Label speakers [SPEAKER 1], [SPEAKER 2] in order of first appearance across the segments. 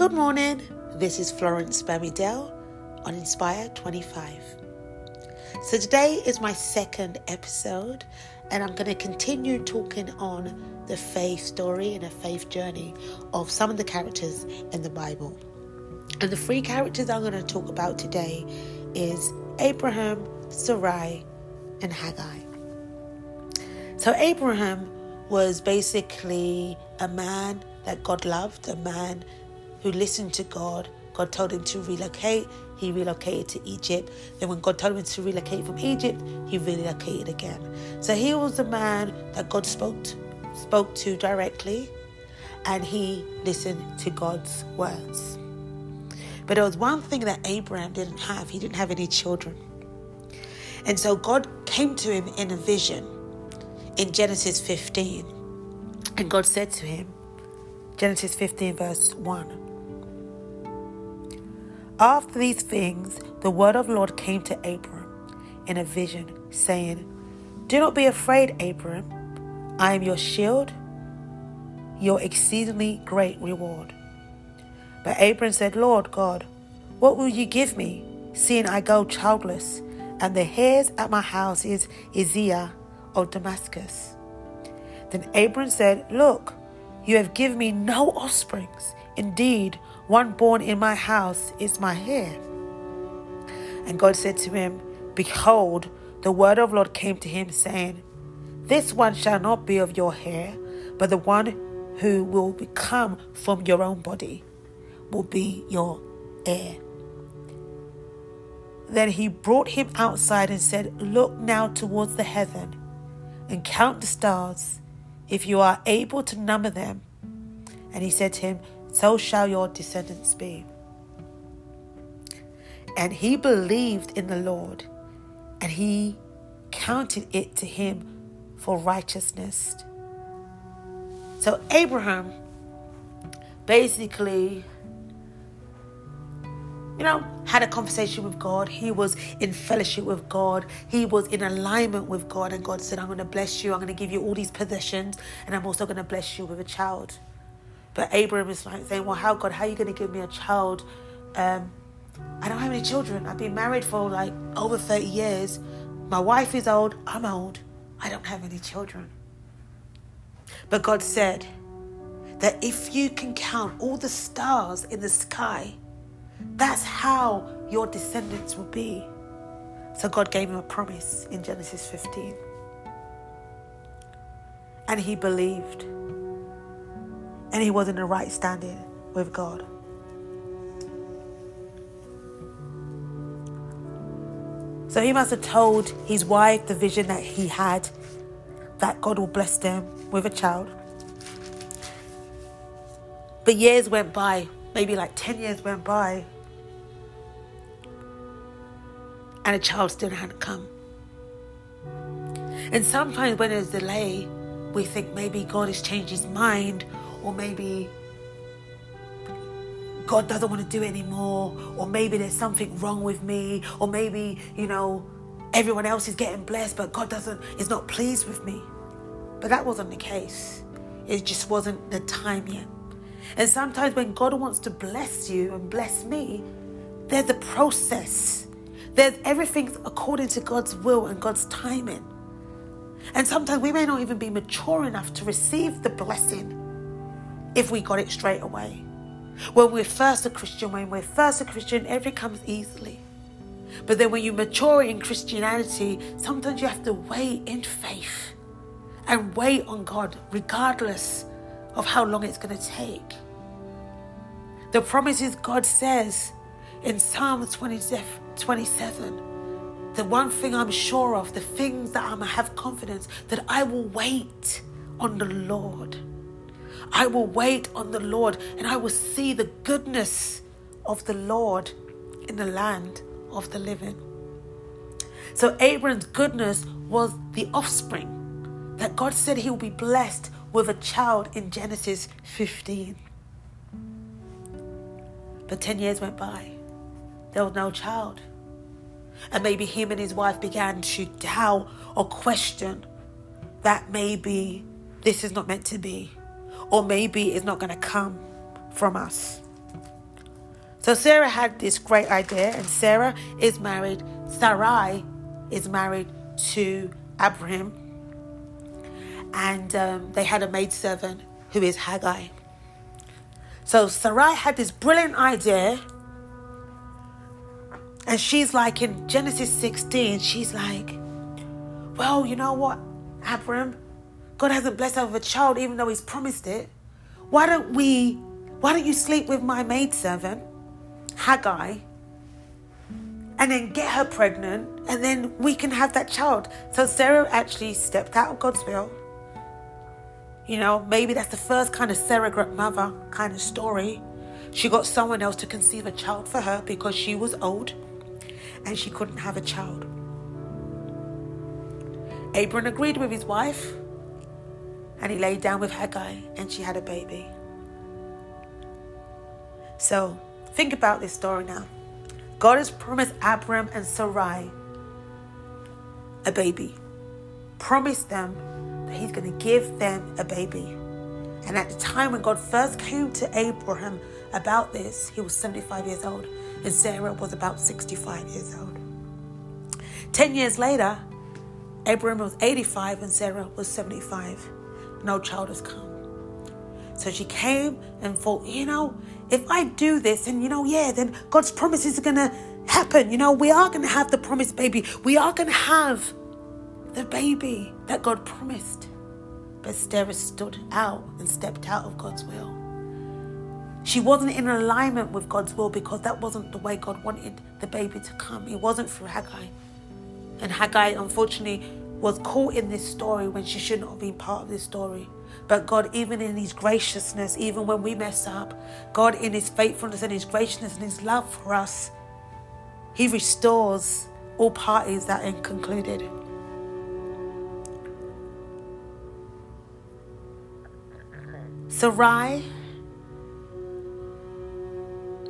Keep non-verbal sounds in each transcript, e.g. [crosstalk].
[SPEAKER 1] Good morning. This is Florence Bamidele on Inspire 25. So today is my second episode, and I'm going to continue talking on the faith story and a faith journey of some of the characters in the Bible. And the three characters I'm going to talk about today is Abraham, Sarai, and Hagar. So Abraham was basically a man that God loved, a man who listened to God. God told him to relocate. He relocated to Egypt. Then, when God told him to relocate from Egypt, he relocated again. So he was a man that God spoke to, spoke to directly, and he listened to God's words. But there was one thing that Abraham didn't have. He didn't have any children. And so God came to him in a vision in Genesis 15. And God said to him, Genesis 15, verse 1. After these things, the word of the Lord came to Abram in a vision, saying, Do not be afraid, Abram. I am your shield, your exceedingly great reward. But Abram said, Lord God, what will you give me, seeing I go childless, and the heirs at my house is Eliezer of Damascus? Then Abram said, Look, you have given me no offsprings. Indeed, one born in my house is my heir. And God said to him, Behold, the word of Lord came to him, saying, This one shall not be of your hair, but the one who will become from your own body will be your heir. Then he brought him outside and said, Look now towards the heaven and count the stars, if you are able to number them. And he said to him, so shall your descendants be. And he believed in the Lord, and he counted it to him for righteousness. So Abraham basically, you know, had a conversation with God. He was in fellowship with God. He was in alignment with God. And God said, I'm going to bless you. I'm going to give you all these possessions. And I'm also going to bless you with a child. But Abraham is like saying, Well, how God, how are you going to give me a child? Um, I don't have any children. I've been married for like over 30 years. My wife is old. I'm old. I don't have any children. But God said that if you can count all the stars in the sky, that's how your descendants will be. So God gave him a promise in Genesis 15. And he believed and he was in the right standing with God. So he must have told his wife the vision that he had that God will bless them with a child. But years went by, maybe like 10 years went by, and a child still hadn't come. And sometimes when there's delay, we think maybe God has changed his mind or maybe God doesn't want to do it anymore, or maybe there's something wrong with me, or maybe, you know, everyone else is getting blessed, but God doesn't is not pleased with me. But that wasn't the case. It just wasn't the time yet. And sometimes when God wants to bless you and bless me, there's a process. There's everything according to God's will and God's timing. And sometimes we may not even be mature enough to receive the blessing if we got it straight away. When we're first a Christian, when we're first a Christian, everything comes easily. But then when you mature in Christianity, sometimes you have to wait in faith and wait on God, regardless of how long it's going to take. The promises God says in Psalm 27 the one thing I'm sure of, the things that I'm have confidence that I will wait on the Lord. I will wait on the Lord and I will see the goodness of the Lord in the land of the living. So Abram's goodness was the offspring that God said he will be blessed with a child in Genesis 15. But 10 years went by. There was no child. And maybe him and his wife began to doubt or question that maybe this is not meant to be or maybe it's not going to come from us. So Sarah had this great idea, and Sarah is married, Sarai is married to Abraham, and um, they had a maidservant who is Hagar. So Sarai had this brilliant idea, and she's like in Genesis 16, she's like, Well, you know what, Abraham, God hasn't blessed us with a child even though He's promised it. Why don't we, why don't you sleep with my maidservant? Hagar and then get her pregnant and then we can have that child. So Sarah actually stepped out of God's will. You know, maybe that's the first kind of surrogate mother kind of story. She got someone else to conceive a child for her because she was old and she couldn't have a child. Abram agreed with his wife and he laid down with Hagar and she had a baby. So Think about this story now. God has promised Abram and Sarai a baby, promised them that He's going to give them a baby. And at the time when God first came to Abraham about this, he was 75 years old, and Sarah was about 65 years old. Ten years later, Abraham was 85 and Sarah was 75. No child has come. So she came and thought, you know, if I do this, and you know, yeah, then God's promises are gonna happen. You know, we are gonna have the promised baby. We are gonna have the baby that God promised. But Sarah stood out and stepped out of God's will. She wasn't in alignment with God's will because that wasn't the way God wanted the baby to come. It wasn't through Hagar. And Hagar, unfortunately, was caught in this story when she should not have been part of this story. But God, even in His graciousness, even when we mess up, God, in His faithfulness and His graciousness and His love for us, He restores all parties that are concluded. Sarai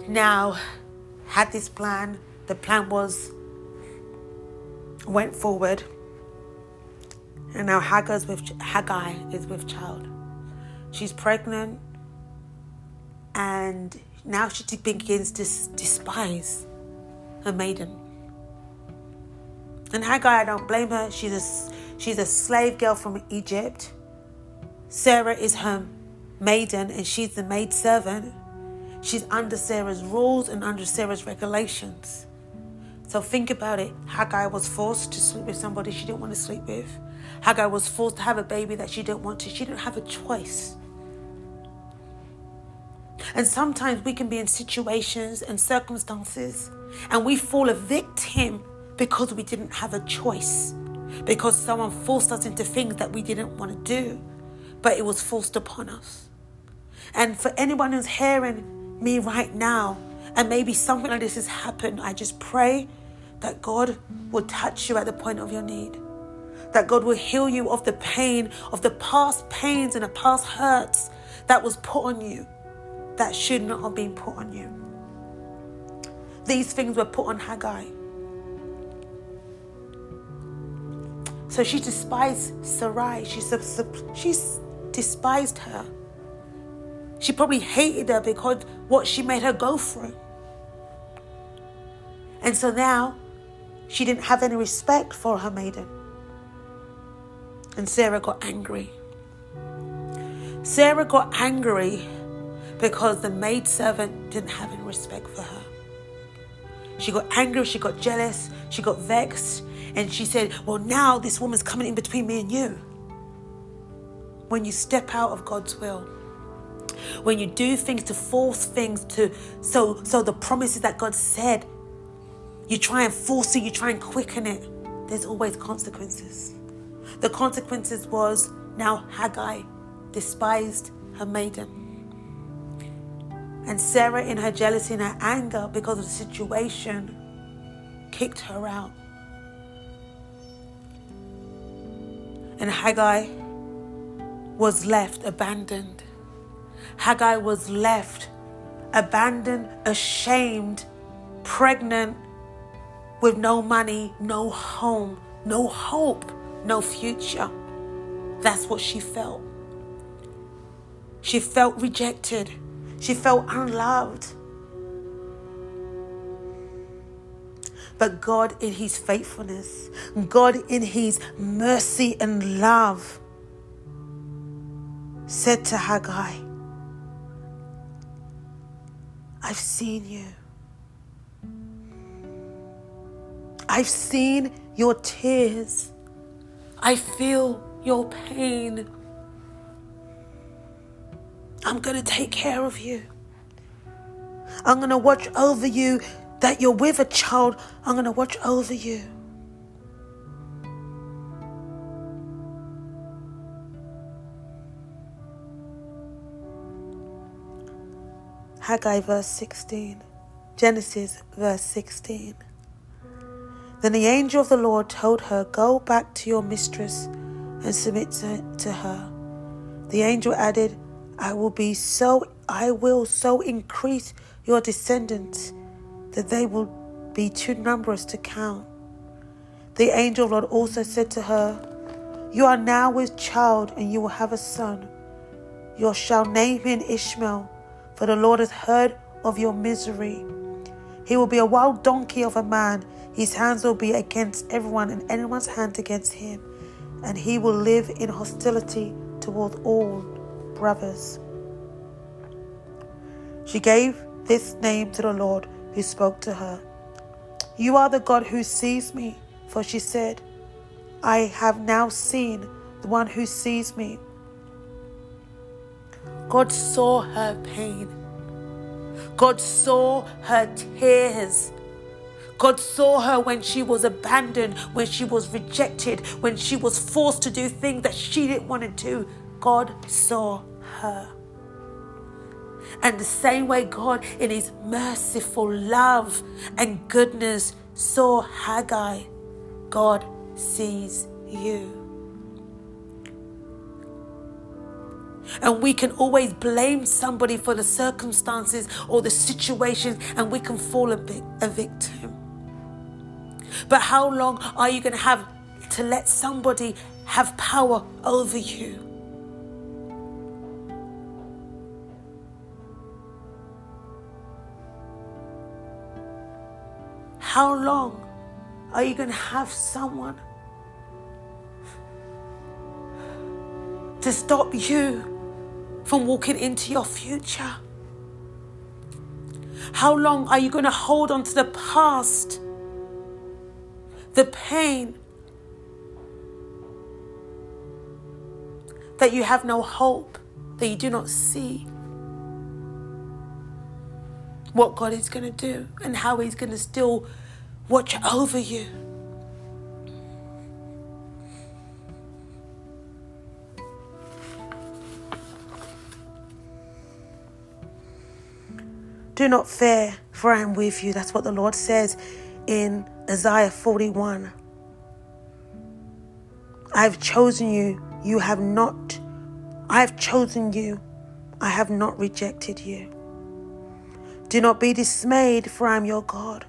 [SPEAKER 1] now had this plan. The plan was went forward. And now Hagar's with Hagar is with child. She's pregnant, and now she begins to despise her maiden. And Hagar, I don't blame her. She's a she's a slave girl from Egypt. Sarah is her maiden, and she's the maid servant. She's under Sarah's rules and under Sarah's regulations. So think about it. Hagar was forced to sleep with somebody she didn't want to sleep with. Hagar was forced to have a baby that she didn't want to. She didn't have a choice. And sometimes we can be in situations and circumstances and we fall a victim because we didn't have a choice. Because someone forced us into things that we didn't want to do, but it was forced upon us. And for anyone who's hearing me right now, and maybe something like this has happened, I just pray that God will touch you at the point of your need. That God will heal you of the pain, of the past pains and the past hurts that was put on you that should not have been put on you. These things were put on Hagar. So she despised Sarai. She, she despised her. She probably hated her because what she made her go through. And so now she didn't have any respect for her maiden. And Sarah got angry. Sarah got angry because the maidservant didn't have any respect for her. She got angry, she got jealous, she got vexed, and she said, Well, now this woman's coming in between me and you. When you step out of God's will, when you do things to force things to so so the promises that God said you try and force it, you try and quicken it, there's always consequences. The consequences was now Hagar despised her maiden. And Sarah, in her jealousy and her anger because of the situation, kicked her out. And Hagar was left abandoned. Hagar was left abandoned, ashamed, pregnant, with no money, no home, no hope, no future. That's what she felt. She felt rejected. She felt unloved. But God, in His faithfulness, God, in His mercy and love, said to Hagar, I've seen you. I've seen your tears. I feel your pain. I'm going to take care of you. I'm going to watch over you that you're with a child. I'm going to watch over you. Haggai verse 16. Genesis verse 16. Then the angel of the Lord told her, Go back to your mistress and submit to, her. The angel added, I will be so I will so increase your descendants that they will be too numerous to count. The angel of the Lord also said to her, You are now with child, and you will have a son. You shall name him Ishmael, for the Lord has heard of your misery. He will be a wild donkey of a man. His hands will be against everyone, and anyone's hand against him. And he will live in hostility toward all brothers. She gave this name to the Lord who spoke to her. You are the God who sees me, for she said, I have now seen the one who sees me. God saw her pain. God saw her tears. God saw her when she was abandoned, when she was rejected, when she was forced to do things that she didn't want to do. God saw her. And the same way God, in His merciful love and goodness, saw Hagar, God sees you. And we can always blame somebody for the circumstances or the situations, and we can fall a, bit, a victim. But how long are you going to have to let somebody have power over you? How long are you going to have someone to stop you from walking into your future? How long are you going to hold on to the past, the pain that you have no hope, that you do not see? what God is going to do and how He's going to still watch over you. Do not fear, for I am with you. That's what the Lord says in Isaiah 41. I have chosen you. You have not. I have chosen you. I have not rejected you. Do not be dismayed, for I am your God.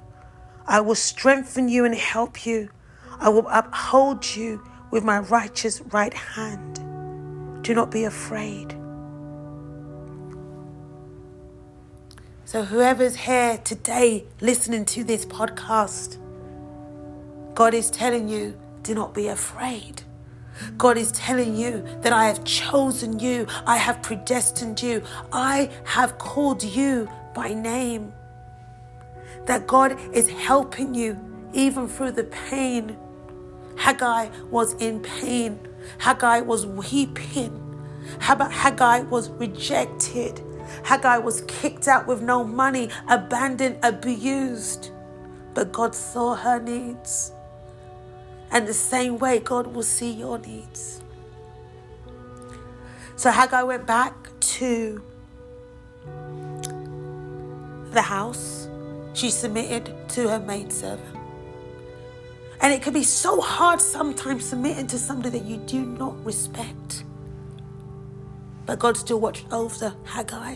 [SPEAKER 1] I will strengthen you and help you. I will uphold you with my righteous right hand. Do not be afraid. So, whoever's here today listening to this podcast, God is telling you, do not be afraid. God is telling you that I have chosen you, I have predestined you, I have called you by name. That God is helping you even through the pain. Hagar was in pain. Hagar was weeping. Hagar was rejected. Hagar was kicked out with no money, abandoned, abused. But God saw her needs. And the same way, God will see your needs. So Hagar went back to the house, she submitted to her maidservant. And it can be so hard sometimes submitting to somebody that you do not respect. But God still watched over Hagar.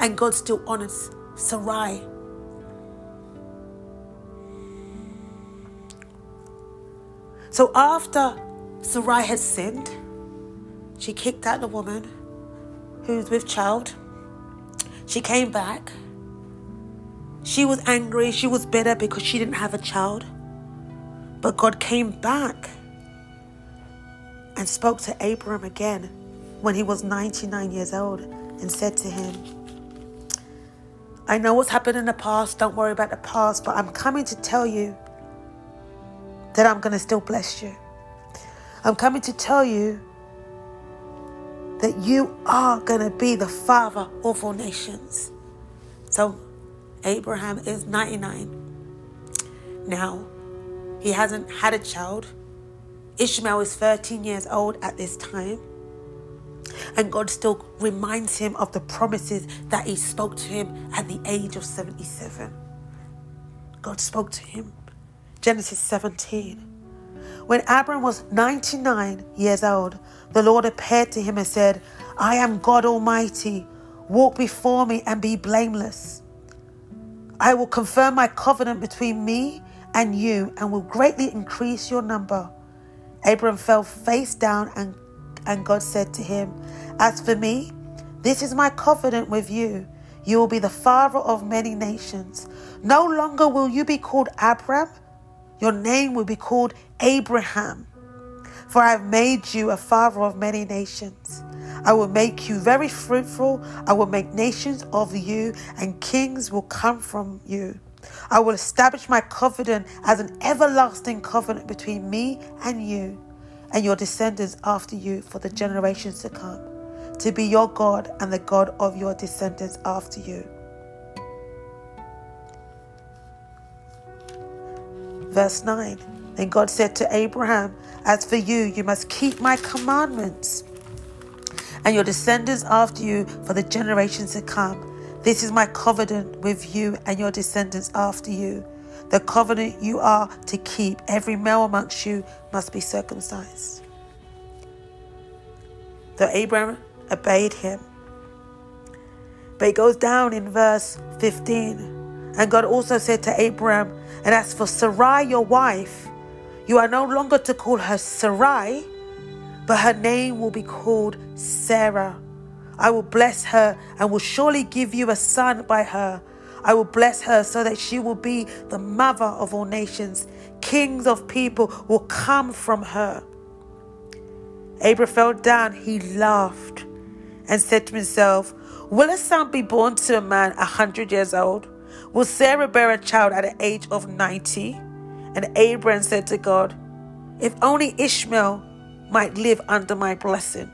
[SPEAKER 1] And God still honors Sarai. So after Sarai had sinned, she kicked out the woman who's with child. She came back She was angry, she was bitter because she didn't have a child. But God came back and spoke to Abraham again when he was 99 years old and said to him, I know what's happened in the past, don't worry about the past, but I'm coming to tell you that I'm going to still bless you. I'm coming to tell you that you are going to be the father of all nations. So, Abraham is 99. Now, he hasn't had a child. Ishmael is 13 years old at this time. And God still reminds him of the promises that he spoke to him at the age of 77. God spoke to him. Genesis 17. When Abram was 99 years old, the Lord appeared to him and said, I am God Almighty. Walk before me and be blameless. I will confirm my covenant between me and you and will greatly increase your number. Abram fell face down and, and God said to him, As for me, this is my covenant with you. You will be the father of many nations. No longer will you be called Abram, your name will be called Abraham. For I have made you a father of many nations. I will make you very fruitful. I will make nations of you, and kings will come from you. I will establish my covenant as an everlasting covenant between me and you and your descendants after you for the generations to come, to be your God and the God of your descendants after you. Verse 9 Then God said to Abraham, As for you, you must keep my commandments and your descendants after you for the generations to come this is my covenant with you and your descendants after you. The covenant you are to keep. Every male amongst you must be circumcised. So Abraham obeyed him. But it goes down in verse 15. And God also said to Abraham, And as for Sarai, your wife, you are no longer to call her Sarai, but her name will be called Sarah. I will bless her and will surely give you a son by her. I will bless her so that she will be the mother of all nations. Kings of people will come from her. Abraham fell down, he laughed and said to himself, Will a son be born to a man a hundred years old? Will Sarah bear a child at the age of ninety? And Abraham said to God, If only Ishmael might live under my blessing.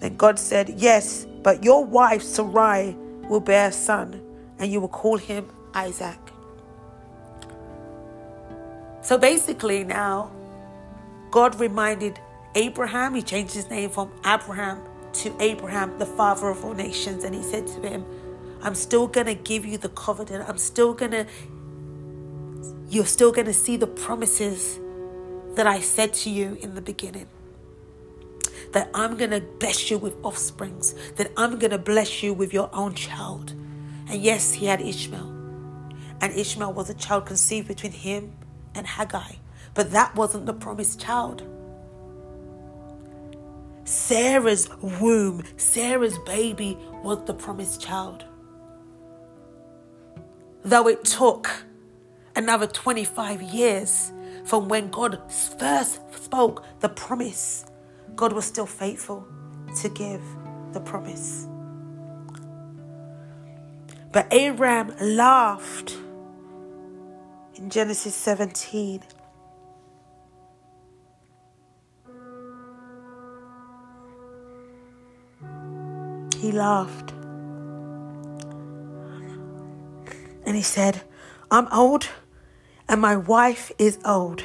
[SPEAKER 1] Then God said, Yes, but your wife Sarai will bear a son, and you will call him Isaac. So basically, now God reminded Abraham, he changed his name from Abraham to Abraham, the father of all nations, and he said to him, I'm still going to give you the covenant. I'm still going to, you're still going to see the promises that I said to you in the beginning that I'm going to bless you with offsprings, that I'm going to bless you with your own child. And yes, he had Ishmael. And Ishmael was a child conceived between him and Hagar. But that wasn't the promised child. Sarah's womb, Sarah's baby was the promised child. Though it took another 25 years from when God first spoke the promise God was still faithful to give the promise. But Abraham laughed in Genesis 17. He laughed. And he said, I'm old and my wife is old.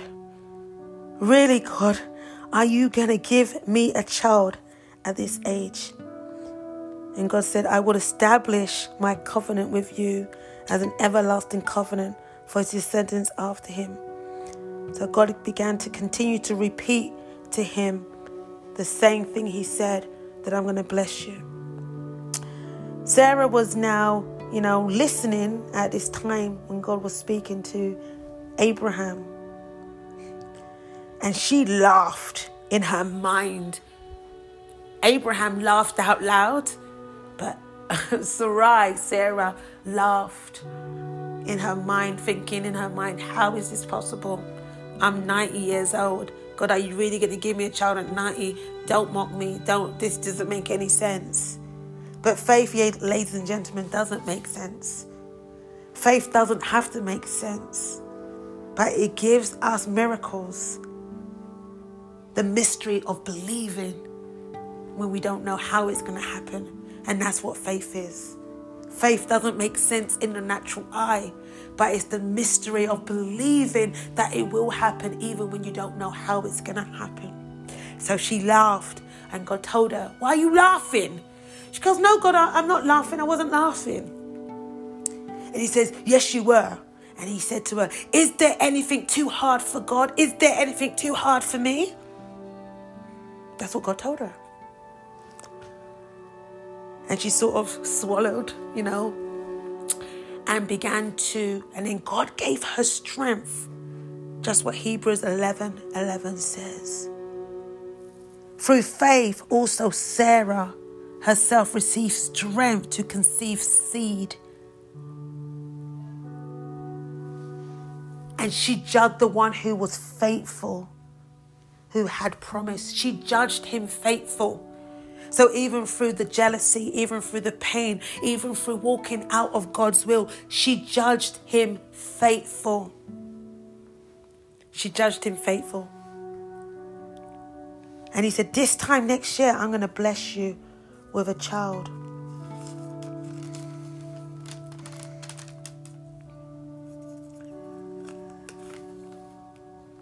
[SPEAKER 1] Really, God, are you going to give me a child at this age? And God said, I will establish my covenant with you as an everlasting covenant for his descendants after him. So God began to continue to repeat to him the same thing he said that I'm going to bless you. Sarah was now, you know, listening at this time when God was speaking to Abraham. And she laughed in her mind. Abraham laughed out loud, but [laughs] Sarai, Sarah, laughed in her mind, thinking in her mind, How is this possible? I'm 90 years old. God, are you really going to give me a child at 90? Don't mock me. Don't. This doesn't make any sense. But faith, ladies and gentlemen, doesn't make sense. Faith doesn't have to make sense, but it gives us miracles. The mystery of believing when we don't know how it's going to happen. And that's what faith is. Faith doesn't make sense in the natural eye, but it's the mystery of believing that it will happen even when you don't know how it's going to happen. So she laughed, and God told her, Why are you laughing? She goes, No, God, I'm not laughing. I wasn't laughing. And he says, Yes, you were. And he said to her, Is there anything too hard for God? Is there anything too hard for me? That's what God told her. And she sort of swallowed, you know, and began to, and then God gave her strength. Just what Hebrews 11 11 says. Through faith, also Sarah herself received strength to conceive seed. And she judged the one who was faithful, who had promised. She judged him faithful. So, even through the jealousy, even through the pain, even through walking out of God's will, she judged him faithful. She judged him faithful. And he said, This time next year, I'm going to bless you with a child.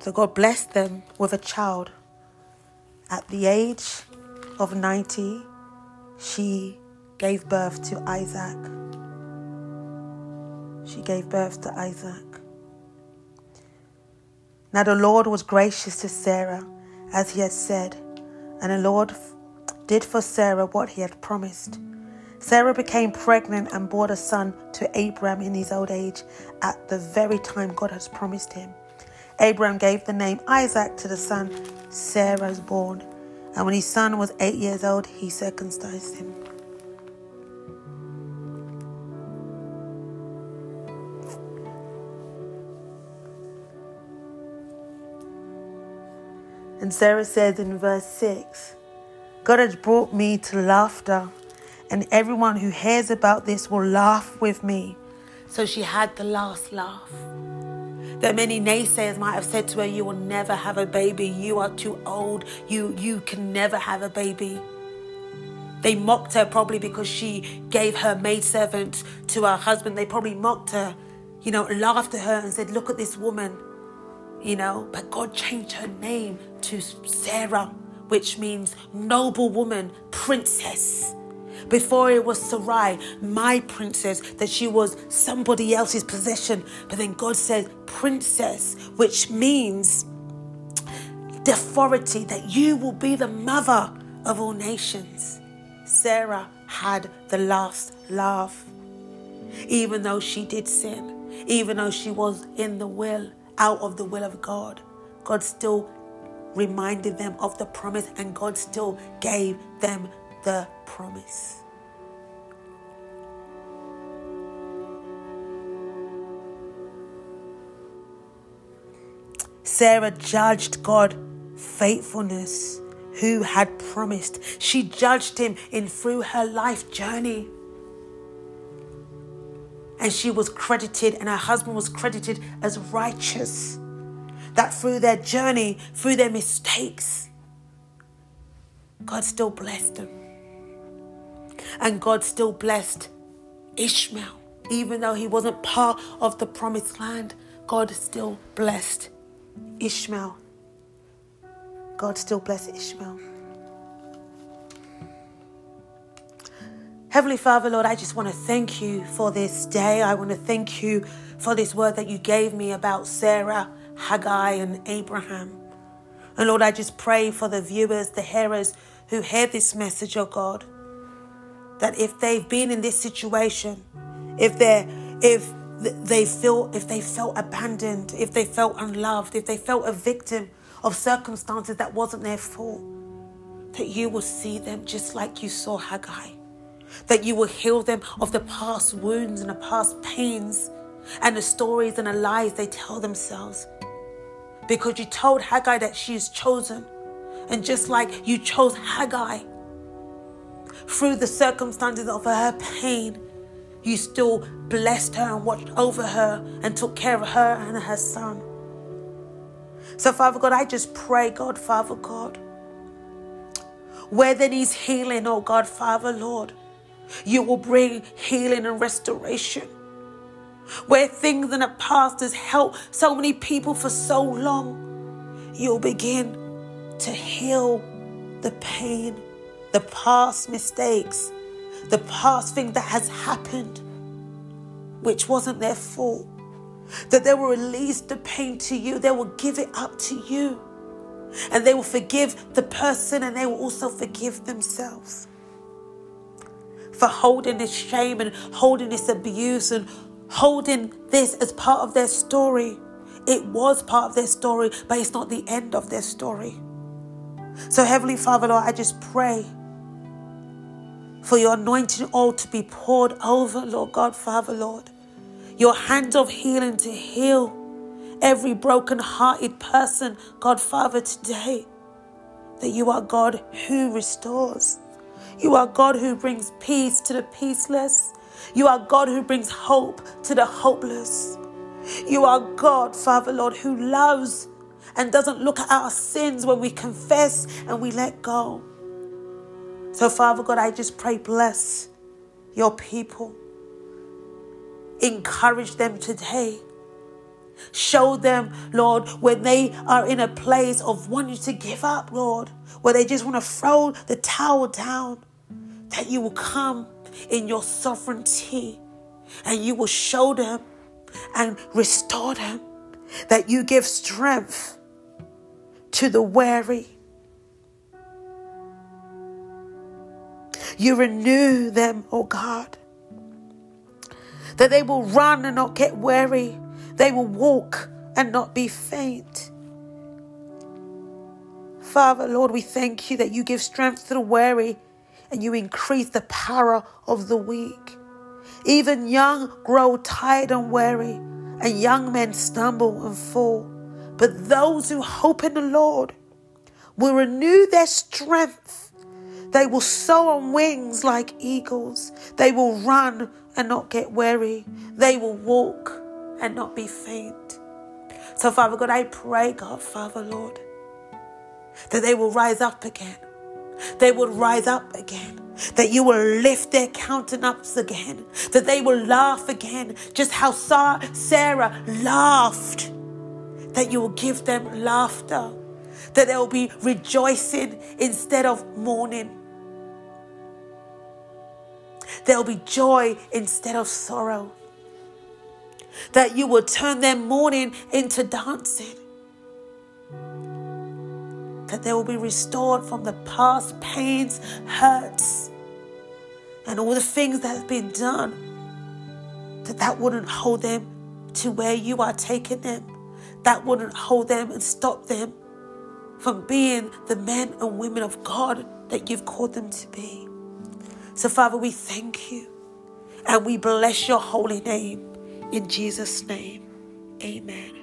[SPEAKER 1] So God blessed them with a child. At the age of 90, she gave birth to Isaac. She gave birth to Isaac. Now the Lord was gracious to Sarah, as he had said, and the Lord did for Sarah what he had promised. Sarah became pregnant and bore a son to Abraham in his old age at the very time God has promised him. Abraham gave the name Isaac to the son Sarah was born, and when his son was eight years old, he circumcised him. And Sarah says in verse 6 God has brought me to laughter, and everyone who hears about this will laugh with me. So she had the last laugh. That many naysayers might have said to her, You will never have a baby. You are too old. You, you can never have a baby. They mocked her probably because she gave her maidservant to her husband. They probably mocked her, you know, laughed at her and said, Look at this woman, you know. But God changed her name to Sarah which means noble woman, princess. Before it was Sarai, my princess, that she was somebody else's possession. But then God said, princess, which means the authority that you will be the mother of all nations. Sarah had the last laugh. Even though she did sin, even though she was in the will, out of the will of God, God still reminded them of the promise, and God still gave them the promise. Sarah judged God faithfulness who had promised. She judged him in through her life journey. And she was credited, and her husband was credited as righteous that through their journey, through their mistakes, God still blessed them. And God still blessed Ishmael. Even though he wasn't part of the promised land, God still blessed Ishmael. God still blessed Ishmael. Heavenly Father, Lord, I just want to thank you for this day. I want to thank you for this word that you gave me about Sarah Hagar and Abraham. And Lord, I just pray for the viewers, the hearers who hear this message, oh God, that if they've been in this situation, if they're, if they feel, if they felt abandoned, if they felt unloved, if they felt a victim of circumstances that wasn't their fault, that you will see them just like you saw Hagar. That you will heal them of the past wounds and the past pains and the stories and the lies they tell themselves. Because you told Hagar that she is chosen. And just like you chose Hagar through the circumstances of her pain, you still blessed her and watched over her and took care of her and her son. So, Father God, I just pray, God, Father God, where there needs healing, oh God, Father, Lord, you will bring healing and restoration. Where things in the past has helped so many people for so long, you'll begin to heal the pain, the past mistakes, the past thing that has happened, which wasn't their fault. That they will release the pain to you, they will give it up to you. And they will forgive the person and they will also forgive themselves for holding this shame and holding this abuse and holding this as part of their story. It was part of their story, but it's not the end of their story. So, Heavenly Father, Lord, I just pray for your anointing oil to be poured over, Lord God, Father, Lord. Your hand of healing to heal every broken hearted person, God, Father, today. That you are God who restores. You are God who brings peace to the peaceless. You are God who brings hope to the hopeless. You are God, Father, Lord, who loves and doesn't look at our sins when we confess and we let go. So, Father God, I just pray, bless your people. Encourage them today. Show them, Lord, when they are in a place of wanting to give up, Lord, where they just want to throw the towel down, that you will come in your sovereignty and you will show them and restore them, that you give strength to the weary You renew them, oh God. That they will run and not get weary. They will walk and not be faint. Father, Lord, we thank you that you give strength to the weary and you increase the power of the weak. Even young grow tired and weary, and young men stumble and fall. But those who hope in the Lord will renew their strength. They will soar on wings like eagles. They will run and not get weary. They will walk and not be faint. So, Father God, I pray, God, Father, Lord, that they will rise up again. They will rise up again. That you will lift their countenance again. That they will laugh again, just how Sarah laughed. That you will give them laughter. That they will be rejoicing instead of mourning. There'll be joy instead of sorrow. That you will turn their mourning into dancing. That they will be restored from the past pains, hurts, and all the things that have been done. That that wouldn't hold them to where you are taking them. That wouldn't hold them and stop them from being the men and women of God that you've called them to be. So, Father, we thank you and we bless your holy name. In Jesus' name, amen.